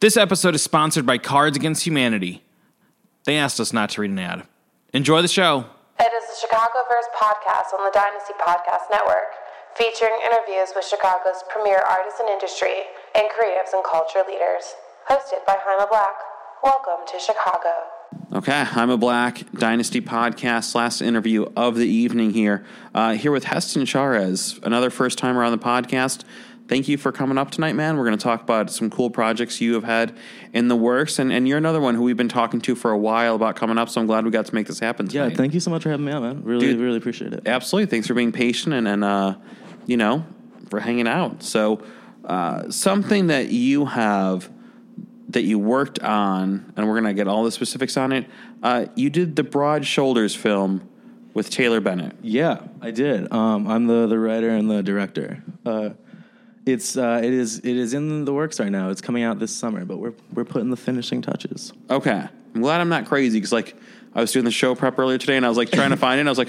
This episode is sponsored by Cards Against Humanity. They asked us not to read an ad. Enjoy the show. It is the Chicagoverse podcast on the Dynasty Podcast Network, featuring interviews with Chicago's premier artists and industry and creatives and culture leaders. Hosted by Jaime Black. Welcome to Chicago. Okay, I'm a Black Dynasty podcast. Last interview of the evening here. Uh, here with Heston Charez, another first timer on the podcast. Thank you for coming up tonight, man. We're going to talk about some cool projects you have had in the works, and, and you're another one who we've been talking to for a while about coming up. So I'm glad we got to make this happen. Tonight. Yeah, thank you so much for having me out, man. Really, Dude, really appreciate it. Absolutely. Thanks for being patient and, and uh, you know, for hanging out. So, uh, something that you have that you worked on, and we're going to get all the specifics on it. Uh, you did the Broad Shoulders film with Taylor Bennett. Yeah, I did. Um, I'm the the writer and the director. Uh, it's uh, it is it is in the works right now. It's coming out this summer, but we're we're putting the finishing touches. Okay. I'm glad I'm not crazy because, like, I was doing the show prep earlier today and I was like trying to find it. And I was like,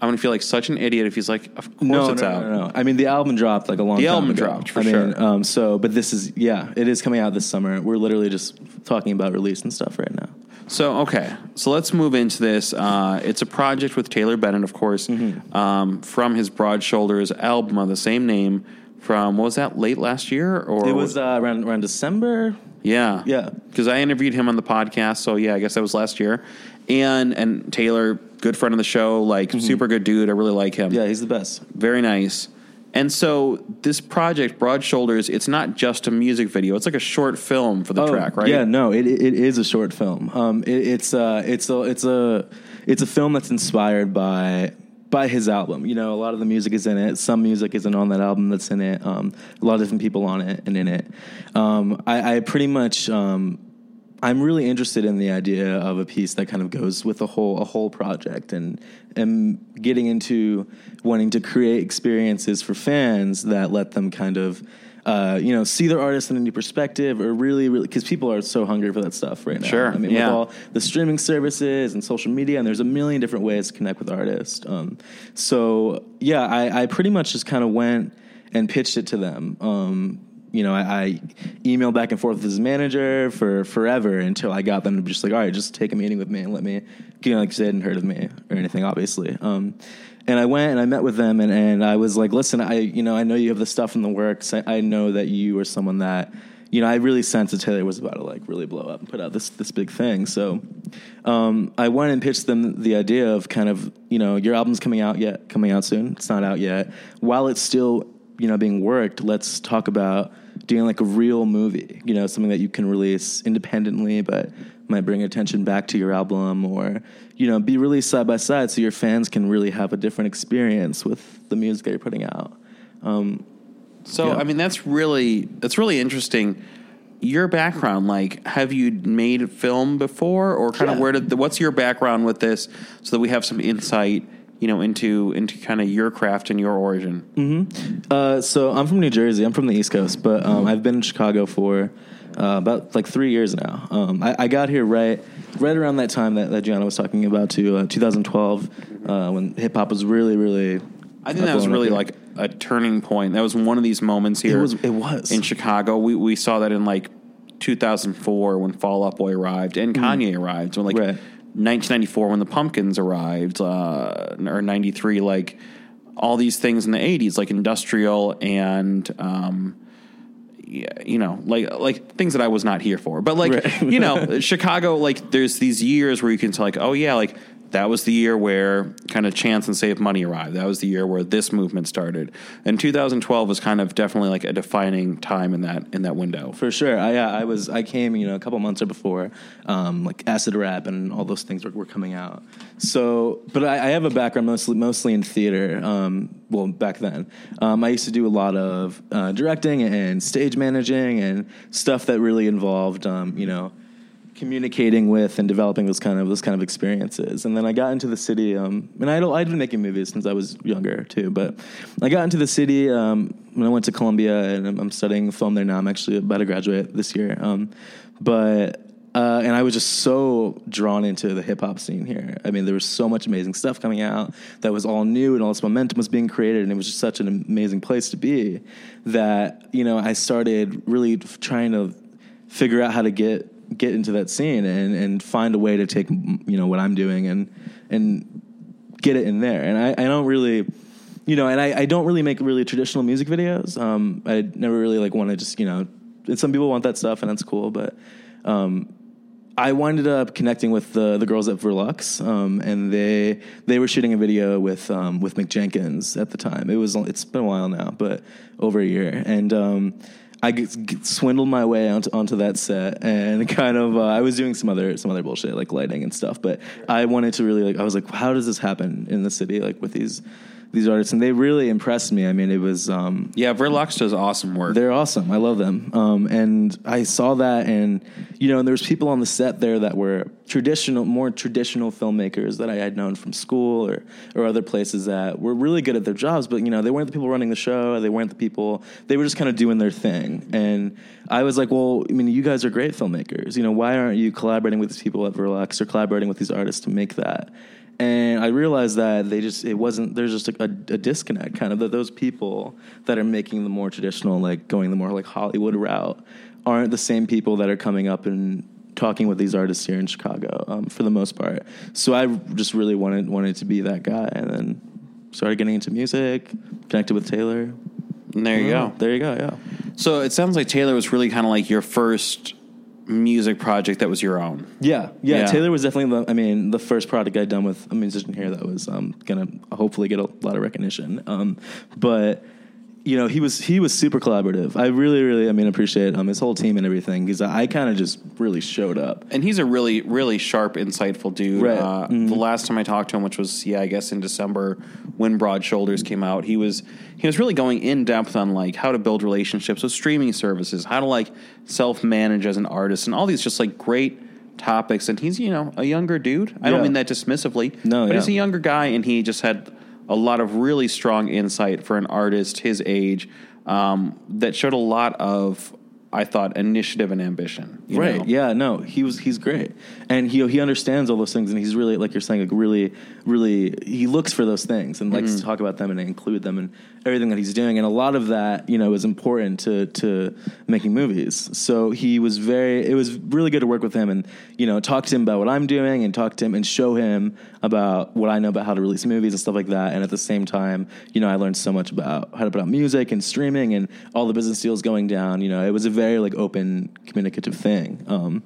I'm going to feel like such an idiot if he's like, of course No, it's no, out. no, no. no. I mean, the album dropped like a long. Time. The time album ago. dropped, for I sure. Mean, um, so, but this is yeah, it is coming out this summer. We're literally just talking about release and stuff right now. So okay, so let's move into this. Uh, it's a project with Taylor Bennett, of course, Mm-hmm. um, from his Broad Shoulders album of the same name. From what was that late last year or It was uh, around around December. yeah Yeah. because I interviewed him on the podcast. So yeah, I guess that was last year. And and Taylor, good friend of the show, like super good dude. I really like him. Mm-hmm. Yeah, he's the best. very nice. And so this project, Broad Shoulders, it's not just a music video; it's like a short film for the track, right? Oh, Yeah, no, it it is a short film. Um, it, it's uh, it's a it's a it's a film that's inspired by by his album. You know, a lot of the music is in it. Some music isn't on that album that's in it. Um, a lot of different people on it and in it. Um, I, I pretty much. Um, I'm really interested in the idea of a piece that kind of goes with a whole a whole project and and getting into wanting to create experiences for fans that let them kind of uh, you know see their artist in a new perspective or really really because people are so hungry for that stuff right now. Sure, I mean yeah. with all the streaming services and social media and there's a million different ways to connect with artists. Um, so yeah, I, I pretty much just kind of went and pitched it to them. Um, you know, I, I emailed back and forth with his manager for forever until I got them to just like, all right, just take a meeting with me and let me, you know, like they hadn't heard of me or anything, obviously. Um, and I went and I met with them and, and I was like, listen, I, you know, I know you have the stuff in the works. I, I know that you are someone that, you know, I really sensed that Taylor was about to like really blow up and put out this this big thing. So um, I went and pitched them the idea of kind of, you know, your album's coming out yet, coming out soon. It's not out yet. While it's still, you know, being worked, let's talk about doing like a real movie, you know, something that you can release independently, but might bring attention back to your album or, you know, be released side by side so your fans can really have a different experience with the music that you're putting out. Um, So Yeah. I mean, that's really that's really interesting. Your background, like, have you made film before, or kind of where did the, what's your background with this, so that we have some insight, you know, into into kind of your craft and your origin. Uh, so I'm from New Jersey. I'm from the East Coast, but um, I've been in Chicago for uh, about like three years now. Um, I, I got here right right around that time that, that Gianna was talking about, too, uh, 2012, uh, when hip hop was really, really. I think that was really like a turning point. That was one of these moments here. It was- it was. in Chicago. We we saw that in like 2004 when Fall Out Boy arrived and Kanye arrived. When like Mm. Right. 1994 when the Pumpkins arrived, uh, or 93, like all these things in the 80s, like industrial and. Um, you know, like like things that I was not here for, but like Right. you know, Chicago. Like there's these years where you can tell, like, oh yeah, like that was the year where kind of Chance and Save Money arrived. That was the year where this movement started, and 2012 was kind of definitely like a defining time in that in that window. For sure. I, yeah, I was. I came, you know, a couple months or before, um, like acid rap and all those things were, were coming out. So, but I, I have a background mostly mostly in theater. Um, well, back then, um, I used to do a lot of uh, directing and stage managing and stuff that really involved, um, you know, communicating with and developing those kind of those kind of experiences. And then I got into the city, um, and I I'd been making movies since I was younger too. But I got into the city um, when I went to Columbia, and I'm, I'm studying film there now. I'm actually about to graduate this year. Um, but uh, and I was just so drawn into the hip hop scene here. I mean, there was so much amazing stuff coming out that was all new, and all this momentum was being created, and it was just such an amazing place to be. That you know, I started really trying to figure out how to get get into that scene and and find a way to take you know what I'm doing and and get it in there. And I, I don't really, you know, and I, I don't really make really traditional music videos. Um, I never really like want to just you know, and some people want that stuff and that's cool, but um, I winded up connecting with the the girls at Verlux, um, and they they were shooting a video with um, with Mick Jenkins at the time. It was it's been a while now, but over a year, and um, I g- g- swindled my way onto, onto that set, and kind of uh, I was doing some other some other bullshit like lighting and stuff, but I wanted to really like I was like, how does this happen in the city like with these these artists, and they really impressed me. I mean, it was um, Yeah, Verlux does awesome work. they're awesome. I love them. Um, and I saw that, and you know, and there was people on the set there that were traditional, more traditional filmmakers that I had known from school or or other places that were really good at their jobs. But you know, they weren't the people running the show. They weren't the people. They were just kind of doing their thing. And I was like, well, I mean, you guys are great filmmakers. You know, why aren't you collaborating with these people at Verlux or collaborating with these artists to make that? And I realized that they just it wasn't there's just a, a, a disconnect kind of that those people that are making the more traditional like going the more like Hollywood route aren't the same people that are coming up and talking with these artists here in Chicago um, for the most part. So I just really wanted wanted to be that guy, and then started getting into music, connected with Taylor. And there you Oh, go. There you go. Yeah. So it sounds like Taylor was really kind of like your first music project that was your own. Yeah, yeah, Yeah. Taylor was definitely the. I mean, the first product I'd done with a musician here that was um, gonna hopefully get a lot of recognition. Um, but you know, he was he was super collaborative. I really, really, I mean, appreciate um, his whole team and everything because I kind of just really showed up. And he's a really, really sharp, insightful dude. Right. Mm-hmm. Uh, The last time I talked to him, which was yeah, I guess in December when Broad Shoulders came out, he was he was really going in depth on like how to build relationships with streaming services, how to like self manage as an artist, and all these just like great topics. And he's you know a younger dude. I don't mean that dismissively. No, but yeah. he's a younger guy, and he just had a lot of really strong insight for an artist his age um, that showed a lot of. I thought initiative and ambition. right know? yeah no he was he's great. And he he understands all those things and he's really like you're saying like really really he looks for those things and likes mm-hmm. to talk about them and include them in everything that he's doing. And a lot of that you know is important to to making movies. So he was very it was really good to work with him and you know talk to him about what I'm doing and talk to him and show him about what I know about how to release movies and stuff like that. And at the same time you know I learned so much about how to put out music and streaming and all the business deals going down. You know it was a very like open communicative thing um,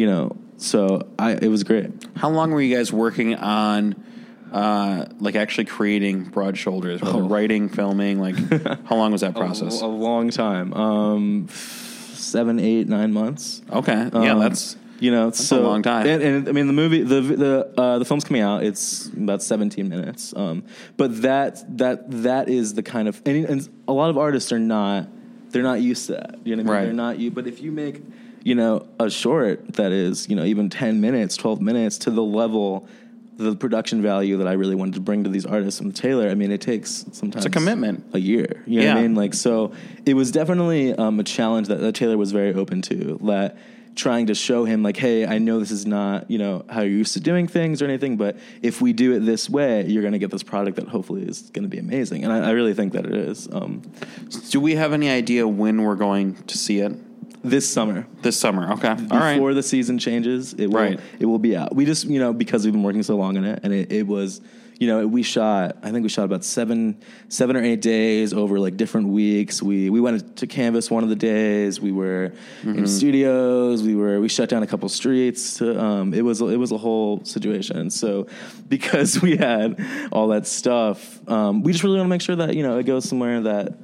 you know so I it was great How long were you guys working on, uh, like actually creating Broad Shoulders, Oh. writing, filming? Like, how long was that process? a, a long time um, seven eight nine months Okay, yeah, Um, that's you know a so long time. And, and I mean the movie the the uh, the film's coming out. It's about seventeen minutes. Um, but that that that is the kind of and, and a lot of artists are not they're not used to that. You know what I mean? Right. They're not you. But if you make you know a short that is you know even ten minutes, twelve minutes to the level. The production value that I really wanted to bring to these artists and Taylor, I mean, it takes sometimes a commitment. a year. You know what I mean? Like, so it was definitely um, a challenge that, that Taylor was very open to. That trying to show him, like, hey, I know this is not, you know, how you're used to doing things or anything, but if we do it this way, you're going to get this product that hopefully is going to be amazing. And I, I really think that it is. Um, Do we have any idea when we're going to see it? This summer, This summer. Okay, all before right. the season changes, it will Right. it will be out. We just you know because we've been working so long on it, and it, it was you know we shot I think we shot about seven seven or eight days over like different weeks. We we went to Canvas one of the days. We were Mm-hmm. in studios. We were we shut down a couple streets. To, um, it was it was a whole situation. So because we had all that stuff, um, we just really want to make sure that you know it goes somewhere that.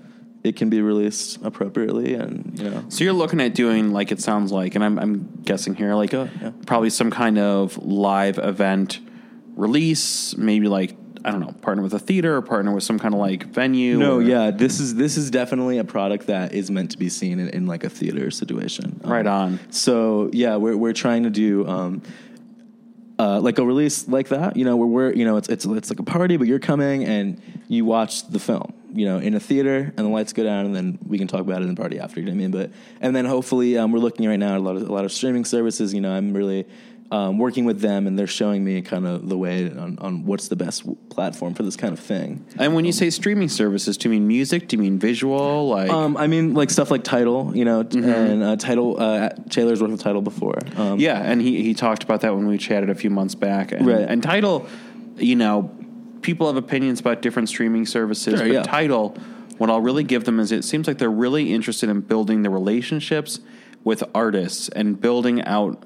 It can be released appropriately, and you know, So you're looking at doing like it sounds like, and I'm, I'm guessing here, like Go, yeah. probably some kind of live event release, maybe like I don't know, partner with a theater or partner with some kind of like venue. No, or- yeah, this is this is definitely a product that is meant to be seen in, in like a theater situation. Um, Right on. So yeah, we're we're trying to do um, uh, like a release like that. You know, where we're you know it's it's it's like a party, but you're coming and you watch the film. You know, in a theater, and the lights go down, and then we can talk about it in the party after. You know what I mean? But and then hopefully, um, we're looking right now at a lot of a lot of streaming services. You know, I'm really um, working with them, and they're showing me kind of the way on, on what's the best platform for this kind of thing. And when you say streaming services, do you mean music? Do you mean visual? Like, Um, I mean, like stuff like Tidal, you know, Mm-hmm. and uh, Tidal. Uh, Taylor's worked with Tidal before. Um, yeah, and he he talked about that when we chatted a few months back. And, Right. and Tidal, you know, people have opinions about different streaming services, Sure, but yeah. Tidal, what I'll really give them is it seems like they're really interested in building the relationships with artists and building out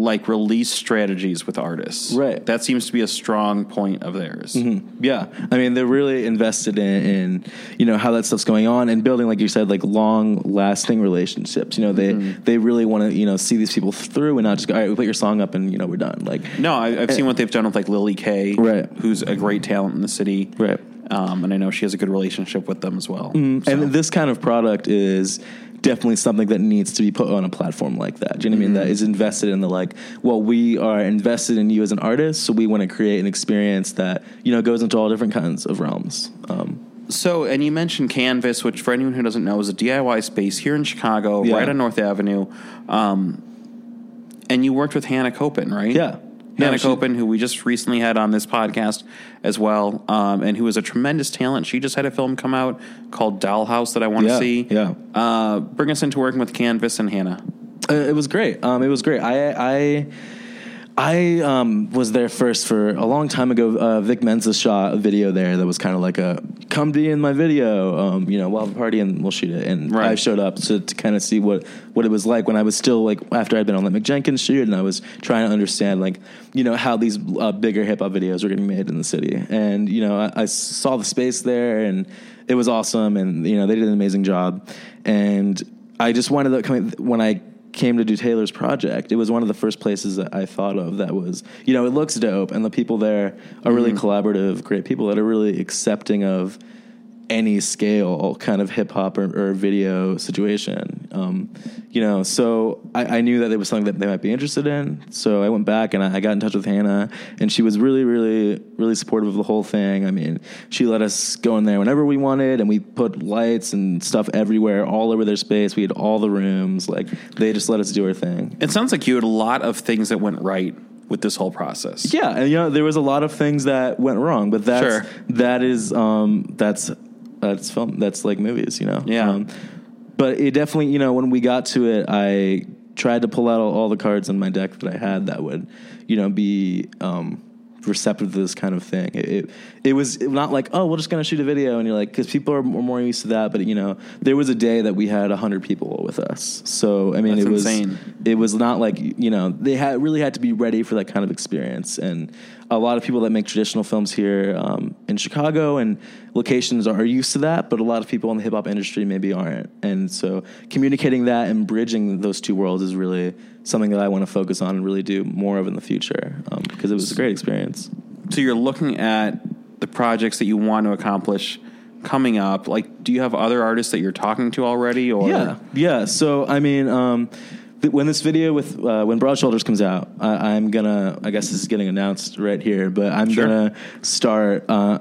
like release strategies with artists. Right. That seems to be a strong point of theirs. Yeah, I mean they're really invested in, in you know how that stuff's going on and building, like you said, like long lasting relationships. You know, they Mm-hmm. they really want to you know see these people through and not just go, all right, we put your song up and you know we're done. Like No, I, I've seen what they've done with like Lili K., Right. who's a great talent in the city, Right. Um, and I know she has a good relationship with them as well. So- and this kind of product is definitely something that needs to be put on a platform like that. Do you know what I mean? That is invested in the like, well, we are invested in you as an artist, so we want to create an experience that you know goes into all different kinds of realms. Um, So, and you mentioned Canvas, which for anyone who doesn't know is a DIY space here in Chicago, Yeah. right on North Avenue. Um, and you worked with Hannah Copen, right? Yeah. Hannah she- Copen, who we just recently had on this podcast as well, um, and who is a tremendous talent. She just had a film come out called Dollhouse that I want to Yeah, see. yeah. Uh, bring us into working with Canvas and Hannah. Uh, it was great. Um, it was great. I I I um, was there first for a long time ago. Uh, Vic Mensa shot a video there that was kind of like a "come be in my video." Um, you know, we'll have a party and we'll shoot it. And Right. I showed up to, to kind of see what what it was like when I was still like after I'd been on the Mick Jenkins shoot and I was trying to understand like you know how these uh, bigger hip hop videos were getting made in the city. And you know, I, I saw the space there and it was awesome. And you know, they did an amazing job. And I just wanted to come when I came to do Taylor's project, it was one of the first places that I thought of that was, you know, it looks dope and the people there are really mm-hmm. collaborative, great people that are really accepting of any scale kind of hip hop or, or video situation. Um, you know, so I, I knew that it was something that they might be interested in. So I went back and I, I got in touch with Hannah, and she was really, really, really supportive of the whole thing. I mean, she let us go in there whenever we wanted, and we put lights and stuff everywhere, all over their space. We had all the rooms. Like they just let us do our thing. It sounds like you had a lot of things that went right with this whole process. Yeah, and you know there was a lot of things that went wrong, but that's Sure. that is um that's that's film that's like movies, you know. Yeah. Um, but it definitely, you know, when we got to it, I tried to pull out all, all the cards in my deck that I had that would, you know, be um receptive to this kind of thing. It it, it was not like, oh, we're just gonna shoot a video, and you're like, because people are more more used to that. But you know, there was a day that we had hundred people with us, so I mean, That's it was insane. It was not like you know they had really had to be ready for that kind of experience and a lot of people that make traditional films here um, in chicago and locations are used to that but a lot of people in the hip-hop industry maybe aren't and so communicating that and bridging those two worlds is really something that i want to focus on and really do more of in the future um, because it was a great experience So you're looking at the projects that you want to accomplish coming up. Like, do you have other artists that you're talking to already? Or Yeah, yeah. So I mean, um, th- when this video with uh, when Broad Shoulders comes out, I, I'm gonna. I guess this is getting announced right here, but I'm Sure. gonna start. Uh,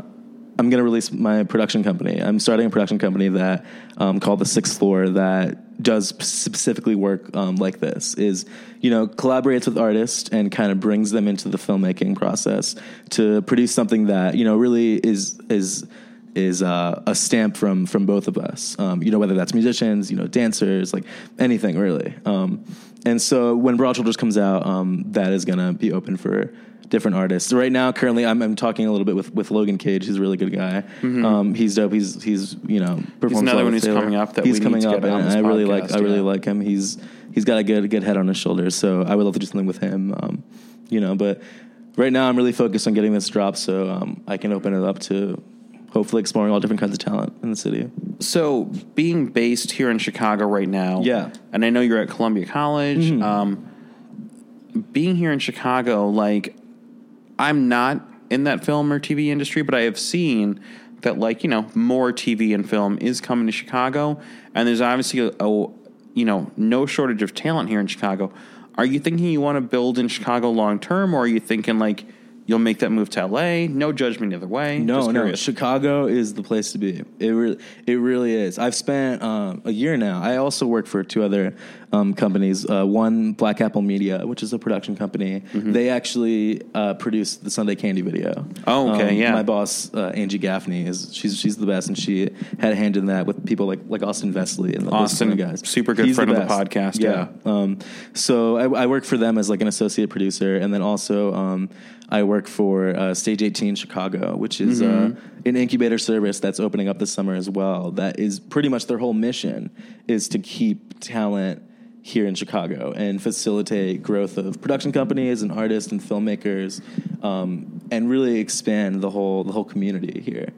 I'm gonna release my production company. I'm starting a production company that um, called the Sixth Floor that does specifically work um, like this. Is you know collaborates with artists and kind of brings them into the filmmaking process to produce something that you know really is is is uh, a stamp from from both of us. Um, you know, whether that's musicians, you know, dancers, like anything really. Um, and so when Broad Shoulders comes out, um, that is gonna be open for different artists. Right now, currently, I'm, I'm talking a little bit with, with Logan Cage. He's a really good guy. Um, he's dope. He's he's you know performs another one who's coming up that he's coming up, and I really like podcast, I really like him. He's he's got a good good head on his shoulders. So I would love to do something with him. Um, you know, but right now I'm really focused on getting this drop so um, I can open it up to hopefully exploring all different kinds of talent in the city. So, being based here in Chicago right now, Yeah. Mm-hmm. and I know you're at Columbia College. Um, being here in Chicago, like, I'm not in that film or TV industry, but I have seen that, like, you know, more TV and film is coming to Chicago, and there's obviously a, a you know, no shortage of talent here in Chicago. Are you thinking you want to build in Chicago long term, or are you thinking like you'll make that move to LA. No judgment either way. No, no. Chicago is the place to be. It really, it really is. I've spent um, a year now. I also work for two other um, companies. Uh, one, Black Apple Media, which is a production company. They actually uh, produced the Sunday Candy video. Mm-hmm. Oh, okay, Um, yeah. My boss, uh, Angie Gaffney, is she's she's the best, and she had a hand in that with people like like Austin Vesely and Austin, kind of guys. super good He's friend of the podcast, yeah. Um, so I, I work for them as like an associate producer, and then also um, I work for uh, Stage 18 Chicago, which is Mm-hmm. uh, an incubator service that's opening up this summer as well. That is pretty much their whole mission is to keep talent here in Chicago and facilitate growth of production companies and artists and filmmakers, um, and really expand the whole the whole community here.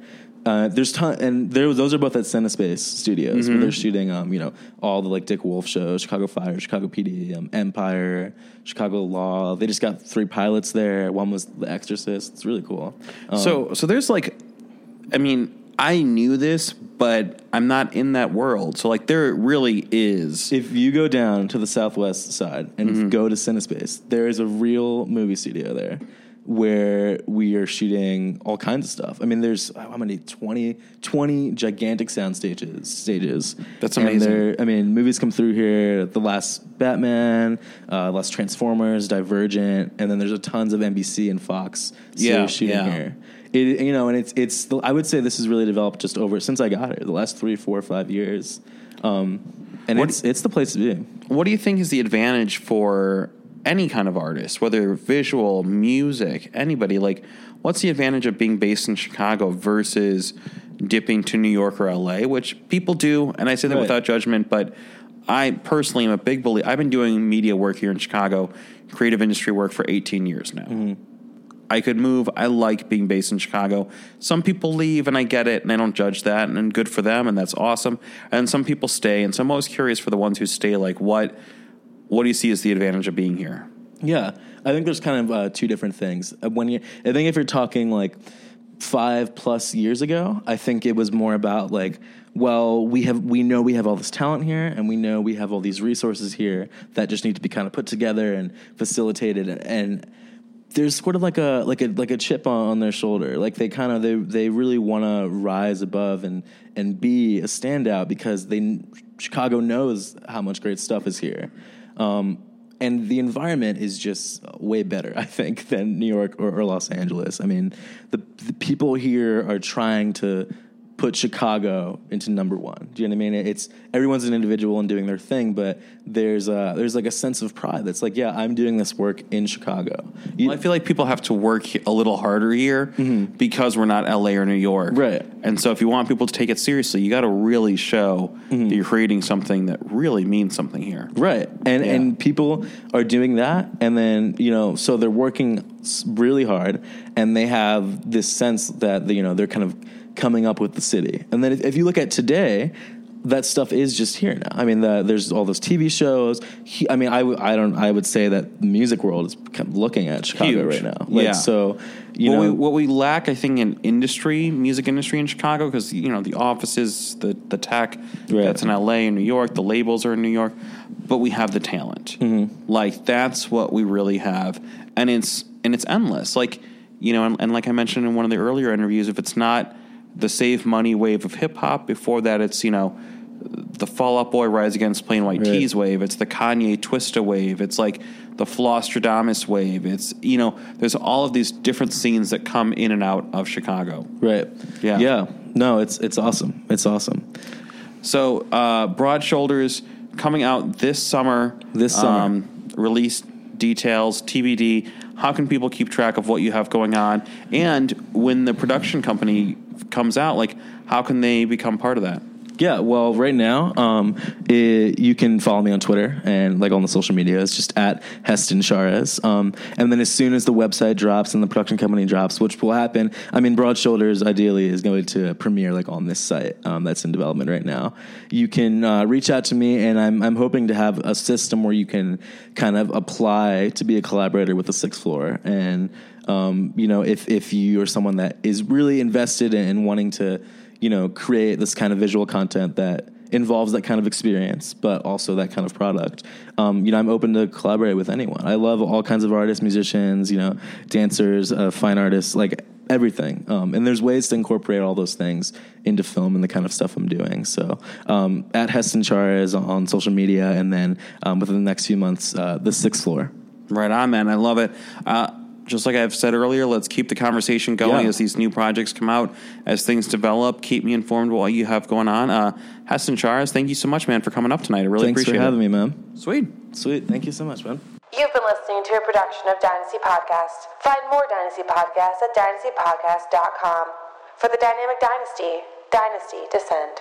Uh, there's ton, and there, those are both at Cinespace Studios where they're shooting, um, you know, all the like Dick Wolf shows, Chicago Fire, Chicago PD, um, Empire, Chicago Law. They just got three pilots there. One was The Exorcist. It's really cool. Um, So, so there's like, I mean, I knew this, but I'm not in that world. So, like, there really is. if you go down to the southwest side and Mm-hmm. go to Cinespace, there is a real movie studio there where we are shooting all kinds of stuff. I mean, there's how many 20, 20 gigantic sound stages. Stages. That's amazing. there- I mean, movies come through here. The last Batman, uh, last Transformers, Divergent, and then there's a tons of NBC and Fox Yeah, shooting yeah. here. It, you know, and it's it's. I would say this has really developed just over since I got here. The last three, four, five years, um, and What- it's it's the place to be. What do you think is the advantage for any kind of artist, whether visual, music, anybody? Like, what's the advantage of being based in Chicago versus dipping to New York or LA, which people do? And I say that Right. without judgment, but I personally am a big believer. I've been doing media work here in Chicago, creative industry work for 18 years now. Mm-hmm. I could move. I like being based in Chicago. Some people leave, and I get it, and I don't judge that, and good for them, and that's awesome. And some people stay, and so I'm always curious for the ones who stay. Like, what, what do you see as the advantage of being here? Yeah, I think there's kind of uh, two different things. Uh, When you, I think if you're talking like five plus years ago, I think it was more about like, well, we have we know we have all this talent here, and we know we have all these resources here that just need to be kind of put together and facilitated, and, and there's sort of like a like a like a chip on, on their shoulder. Like they kind of they they really want to rise above and and be a standout because they Chicago knows how much great stuff is here. Um, and the environment is just way better, I think, than New York or, or Los Angeles. I mean, the, the people here are trying to put Chicago into number one. Do you know what I mean? It's everyone's an individual and doing their thing, but there's a, there's like a sense of pride that's like, yeah, I'm doing this work in Chicago. You- Well, I feel like people have to work a little harder here mm-hmm. because we're not LA or New York, Right. And so, if you want people to take it seriously, you got to really show mm-hmm. that you're creating something that really means something here. Right. And Yeah. and people are doing that and then, you know, so they're working really hard and they have this sense that you know, they're kind of coming up with the city. And then if, if you look at today, that stuff is just here now. I mean, the, there's all those TV shows. He, I mean, I, w- I don't. I would say that the music world is kind of looking at Chicago Huge. right now. Like, Yeah. So, you what, know, we, what we lack, I think, in industry, music industry in Chicago, because you know the offices, the the tech Right. that's in LA and New York, the labels are in New York, but we have the talent. Mm-hmm. Like that's what we really have, and it's and it's endless. Like you know, and, and like I mentioned in one of the earlier interviews, if it's not the Save Money wave of hip hop, before that it's you know the Fall Out Boy Rise Against Plain White Right. T's wave. It's the Kanye Twista wave. It's like the Flosstradamus wave. It's you know, there's all of these different scenes that come in and out of Chicago. right. Yeah. Yeah. No, it's it's awesome. It's awesome. So uh, Broad Shoulders coming out this summer. This summer. Um, release details TBD. How can people keep track of what you have going on? And when the production company comes out, like how can they become part of that? Yeah, well, right now, um, it, you can follow me on Twitter and like on the social media. It's just at Heston Charez. Um, and then as soon as the website drops and the production company drops, which will happen, I mean, Broad Shoulders ideally is going to premiere like on this site um, that's in development right now. You can uh, reach out to me, and I'm I'm hoping to have a system where you can kind of apply to be a collaborator with the Sixth Floor and. Um, you know, if if you are someone that is really invested in, in wanting to you know, create this kind of visual content that involves that kind of experience, but also that kind of product. Um, you know, I'm open to collaborate with anyone. I love all kinds of artists, musicians, you know, dancers, uh, fine artists, like everything. Um, and there's ways to incorporate all those things into film and the kind of stuff I'm doing. So um, at Heston Chares on social media, and then um, within the next few months, uh, the sixth floor. Right on, man. I love it. Uh, just like I've said earlier, let's keep the conversation going Yeah. as these new projects come out, as things develop. Keep me informed what you have going on. Uh, Heston Charas, thank you so much, man, for coming up tonight. I really Thanks for appreciate having it. me, man. Sweet. Sweet. Thank you so much, man. You've been listening to a production of Dynasty Podcast. Find more Dynasty Podcasts at dynastypodcast.com. For the Dynamic Dynasty, Dynasty Descend.